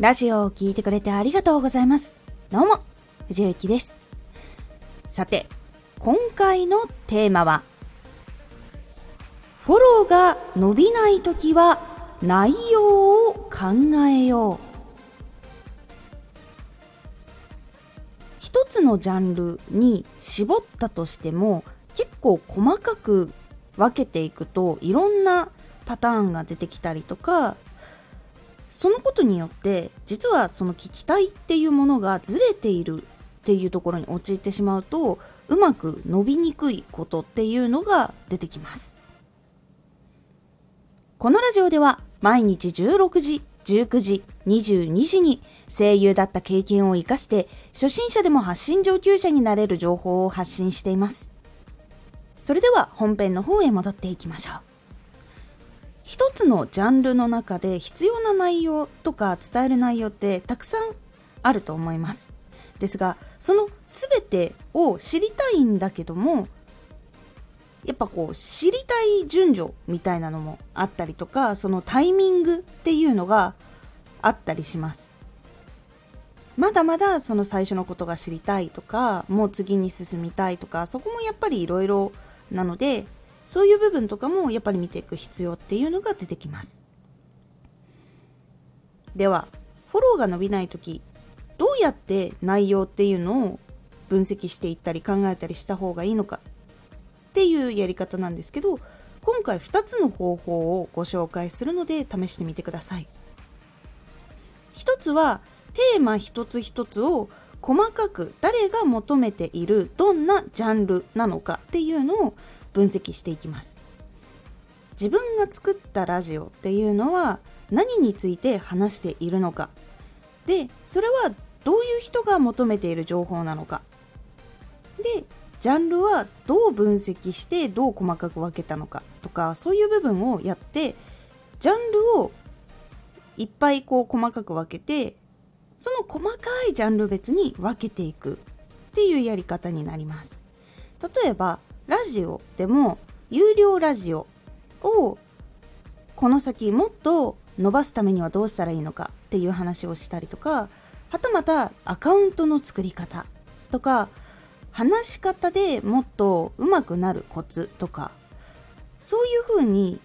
ラジオを聴いてくれてありがとうございます。どうも、藤幸です。さて、今回のテーマは、フォローが伸びないときは内容を考えよう。一つのジャンルに絞ったとしても結構細かく分けていくといろんなパターンが出てきたりとかそのことによって実はその聞きたいっていうものがずれているっていうところに陥ってしまうとうまく伸びにくいことっていうのが出てきます。このラジオでは毎日16時19時22時に声優だった経験を活かして初心者でも発信上級者になれる情報を発信しています。それでは本編の方へ戻っていきましょう。一つのジャンルの中で必要な内容とか伝える内容ってたくさんあると思います。ですが、その全てを知りたいんだけども、やっぱこう知りたい順序みたいなのもあったりとか、そのタイミングっていうのがあったりします。まだまだその最初のことが知りたいとか、もう次に進みたいとか、そこもやっぱりいろいろなので、そういう部分とかもやっぱり見ていく必要っていうのが出てきます。では、フォローが伸びない時どうやって内容っていうのを分析していったり考えたりした方がいいのかっていうやり方なんですけど、今回2つの方法をご紹介するので試してみてください。1つはテーマ一つ一つを細かく誰が求めているどんなジャンルなのかっていうのを分析していきます。自分が作ったラジオっていうのは何について話しているのか。でそれはどういう人が求めている情報なのか。でジャンルはどう分析してどう細かく分けたのか。とかそういう部分をやってジャンルをいっぱいこう細かく分けてその細かいジャンル別に分けていくっていうやり方になります。例えばラジオでも有料ラジオをこの先もっと伸ばすためにはどうしたらいいのかっていう話をしたりとかはたまたアカウントの作り方とか話し方でもっと上手くなるコツとかそういうふうに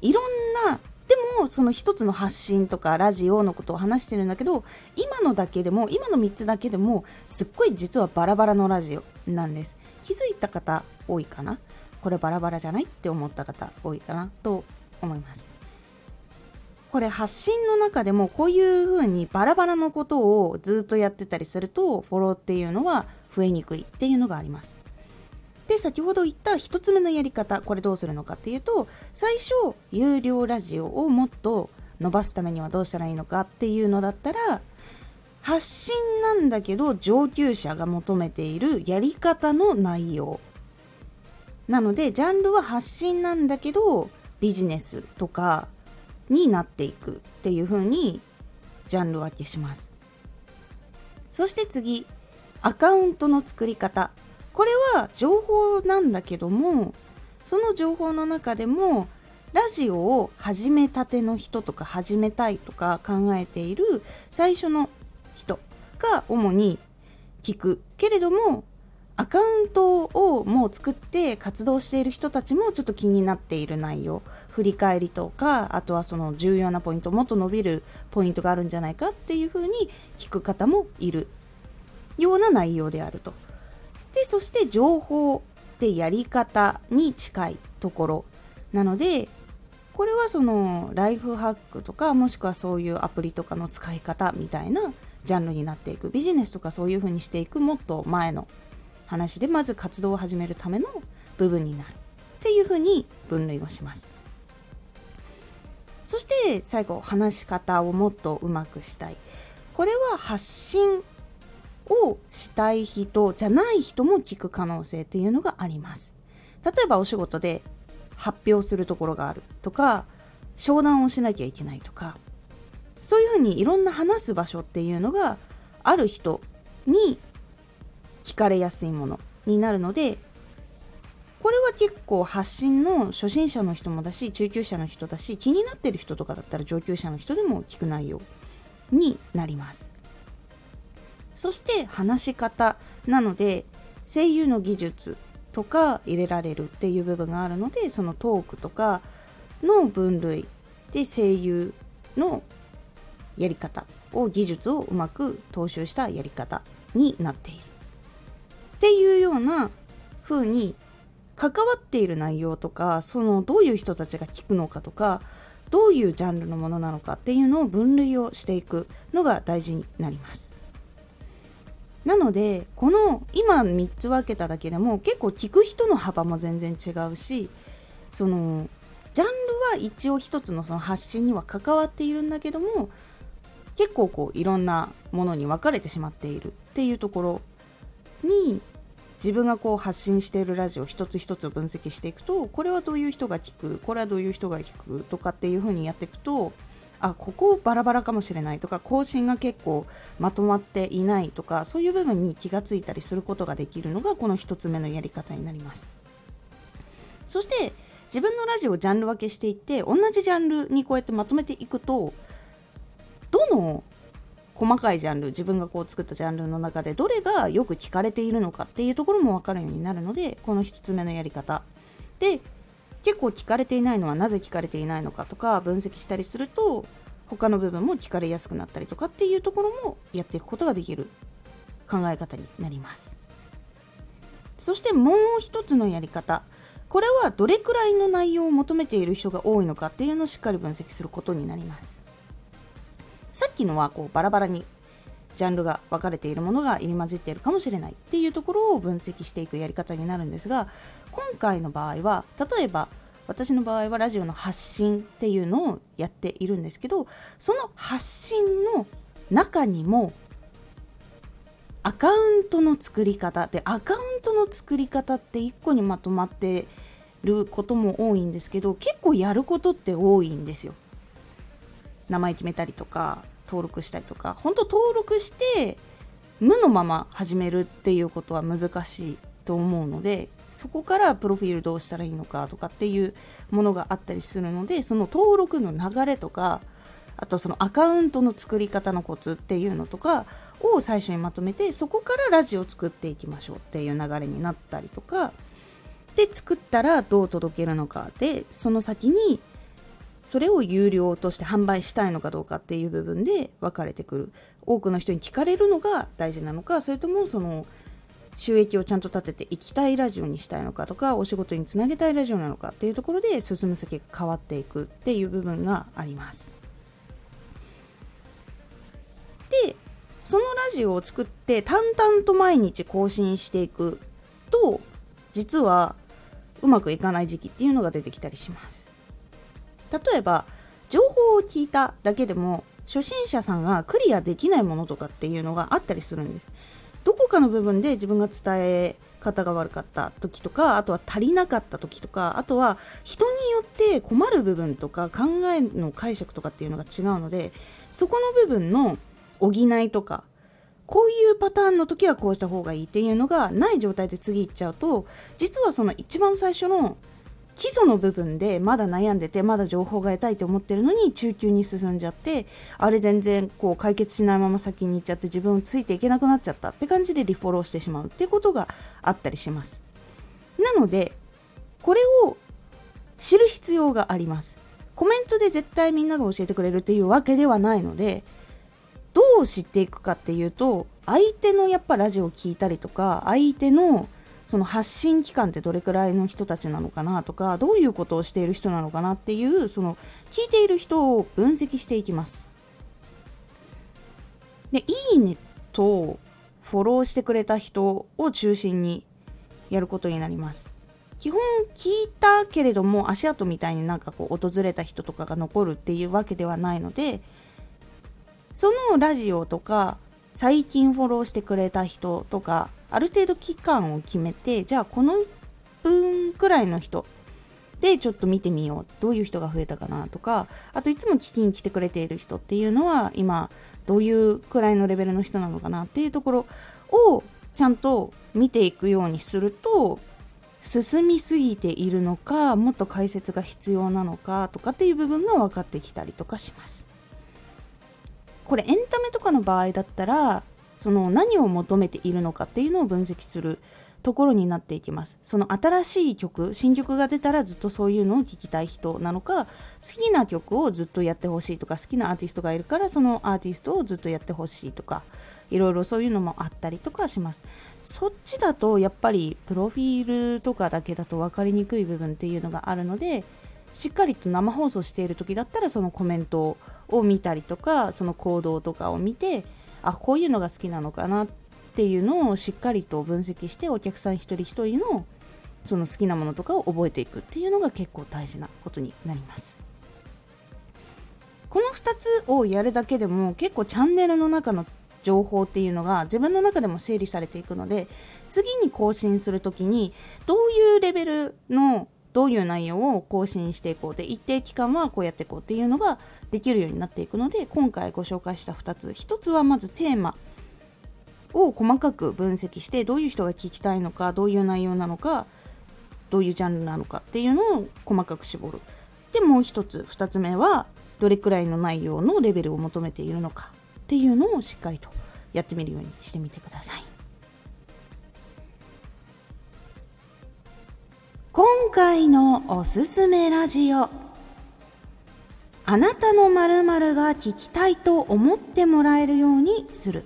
いろんなでもその一つの発信とかラジオのことを話してるんだけど今のだけでも今の3つだけでもすっごい実はバラバラのラジオなんです。気づいた方多いかな？これバラバラじゃないって思った方多いかな？と思います。これ発信の中でもこういう風にバラバラのことをずっとやってたりするとフォローっていうのは増えにくいっていうのがあります。で先ほど言った1つ目のやり方これどうするのかっていうと最初有料ラジオをもっと伸ばすためにはどうしたらいいのかっていうのだったら発信なんだけど上級者が求めているやり方の内容。なのでジャンルは発信なんだけどビジネスとかになっていくっていう風にジャンル分けします。そして次アカウントの作り方。これは情報なんだけどもその情報の中でもラジオを始めたての人とか始めたいとか考えている最初の人が主に聞くけれどもアカウントをもう作って活動している人たちもちょっと気になっている内容振り返りとかあとはその重要なポイントもっと伸びるポイントがあるんじゃないかっていうふうに聞く方もいるような内容であると。でそして情報でやり方に近いところなのでこれはそのライフハックとかもしくはそういうアプリとかの使い方みたいなジャンルになっていく。ビジネスとかそういう風にしていくもっと前の話でまず活動を始めるための部分になるっていう風に分類をします。そして最後話し方をもっとうまくしたい。これは発信をしたい人じゃない人も聞く可能性っていうのがあります。例えばお仕事で発表するところがあるとか商談をしなきゃいけないとかそういうふうにいろんな話す場所っていうのがある人に聞かれやすいものになるのでこれは結構発信の初心者の人もだし中級者の人だし気になってる人とかだったら上級者の人でも聞く内容になります。そして話し方なので声優の技術とか入れられるっていう部分があるのでそのトークとかの分類で声優のやり方を技術をうまく踏襲したやり方になっている。っていうような風に関わっている内容とかそのどういう人たちが聞くのかとかどういうジャンルのものなのかっていうのを分類をしていくのが大事になります。なのでこの今3つ分けただけでも結構聞く人の幅も全然違うしそのジャンルは一応一つのその発信には関わっているんだけども結構こういろんなものに分かれてしまっているっていうところに自分がこう発信しているラジオ一つ一つを分析していくとこれはどういう人が聞くこれはどういう人が聞くとかっていう風にやっていくとあここバラバラかもしれないとか更新が結構まとまっていないとかそういう部分に気がついたりすることができるのがこの1つ目のやり方になります。そして自分のラジオをジャンル分けしていって同じジャンルにこうやってまとめていくとどの細かいジャンル自分がこう作ったジャンルの中でどれがよく聞かれているのかっていうところも分かるようになるのでこの1つ目のやり方。で結構聞かれていないのはなぜ聞かれていないのかとか分析したりすると他の部分も聞かれやすくなったりとかっていうところもやっていくことができる考え方になります。そしてもう一つのやり方。これはどれくらいの内容を求めている人が多いのかっていうのをしっかり分析することになります。さっきのはこうバラバラにジャンルが分かれているものが入り混じっているかもしれないっていうところを分析していくやり方になるんですが今回の場合は例えば私の場合はラジオの発信っていうのをやっているんですけどその発信の中にもアカウントの作り方でアカウントの作り方って1個にまとまってることも多いんですけど結構やることって多いんですよ。名前決めたりとか登録したりとか本当登録して無のまま始めるっていうことは難しいと思うのでそこからプロフィールどうしたらいいのかとかっていうものがあったりするのでその登録の流れとかあとそのアカウントの作り方のコツっていうのとかを最初にまとめてそこからラジオを作っていきましょうっていう流れになったりとかで作ったらどう届けるのかでその先にそれを有料として販売したいのかどうかっていう部分で分かれてくる。多くの人に聞かれるのが大事なのかそれともその収益をちゃんと立てていきたいラジオにしたいのかとかお仕事につなげたいラジオなのかっていうところで進む先が変わっていくっていう部分があります。でそのラジオを作って淡々と毎日更新していくと実はうまくいかない時期っていうのが出てきたりします。例えば情報を聞いただけでも初心者さんがクリアできないものとかっていうのがあったりするんです。どこかの部分で自分が伝え方が悪かった時とかあとは足りなかった時とかあとは人によって困る部分とか考えの解釈とかっていうのが違うのでそこの部分の補いとかこういうパターンの時はこうした方がいいっていうのがない状態で次行っちゃうと実はその一番最初の基礎の部分でまだ悩んでてまだ情報が得たいと思ってるのに中級に進んじゃってあれ全然こう解決しないまま先に行っちゃって自分をついていけなくなっちゃったって感じでリフォローしてしまうってうことがあったりします。なのでこれを知る必要があります。コメントで絶対みんなが教えてくれるっていうわけではないのでどう知っていくかっていうと相手のやっぱラジオを聞いたりとか相手のその発信期間ってどれくらいの人たちなのかなとかどういうことをしている人なのかなっていうその聞いている人を分析していきます。でいいねとフォローしてくれた人を中心にやることになります。基本聞いたけれども足跡みたいになんかこう訪れた人とかが残るっていうわけではないのでそのラジオとか最近フォローしてくれた人とかある程度期間を決めてじゃあこの分くらいの人でちょっと見てみようどういう人が増えたかなとかあといつも聞きに来てくれている人っていうのは今どういうくらいのレベルの人なのかなっていうところをちゃんと見ていくようにすると進みすぎているのかもっと解説が必要なのかとかっていう部分が分かってきたりとかします。これエンタメとかの場合だったらその何を求めているのかっていうのを分析するところになっていきます。その新しい曲新曲が出たらずっとそういうのを聴きたい人なのか好きな曲をずっとやってほしいとか好きなアーティストがいるからそのアーティストをずっとやってほしいとかいろいろそういうのもあったりとかします。そっちだとやっぱりプロフィールとかだけだと分かりにくい部分っていうのがあるのでしっかりと生放送している時だったらそのコメントを見たりとかその行動とかを見てあこういうのが好きなのかなっていうのをしっかりと分析してお客さん一人一人のその好きなものとかを覚えていくっていうのが結構大事なことになります。この2つをやるだけでも結構チャンネルの中の情報っていうのが自分の中でも整理されていくので次に更新する時にどういうレベルのどういう内容を更新していこうで一定期間はこうやっていこうっていうのができるようになっていくので今回ご紹介した2つ。1つはまずテーマ。を細かく分析してどういう人が聞きたいのかどういう内容なのかどういうジャンルなのかっていうのを細かく絞る。でもう1つ2つ目はどれくらいの内容のレベルを求めているのかっていうのをしっかりとやってみるようにしてみてください。今回のおすすめラジオ。あなたの〇〇が聞きたいと思ってもらえるようにする。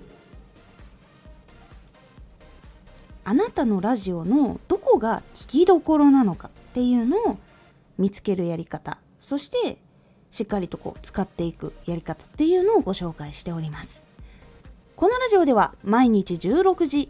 あなたのラジオのどこが聞きどころなのかっていうのを見つけるやり方。そしてしっかりとこう使っていくやり方っていうのをご紹介しております。このラジオでは毎日16時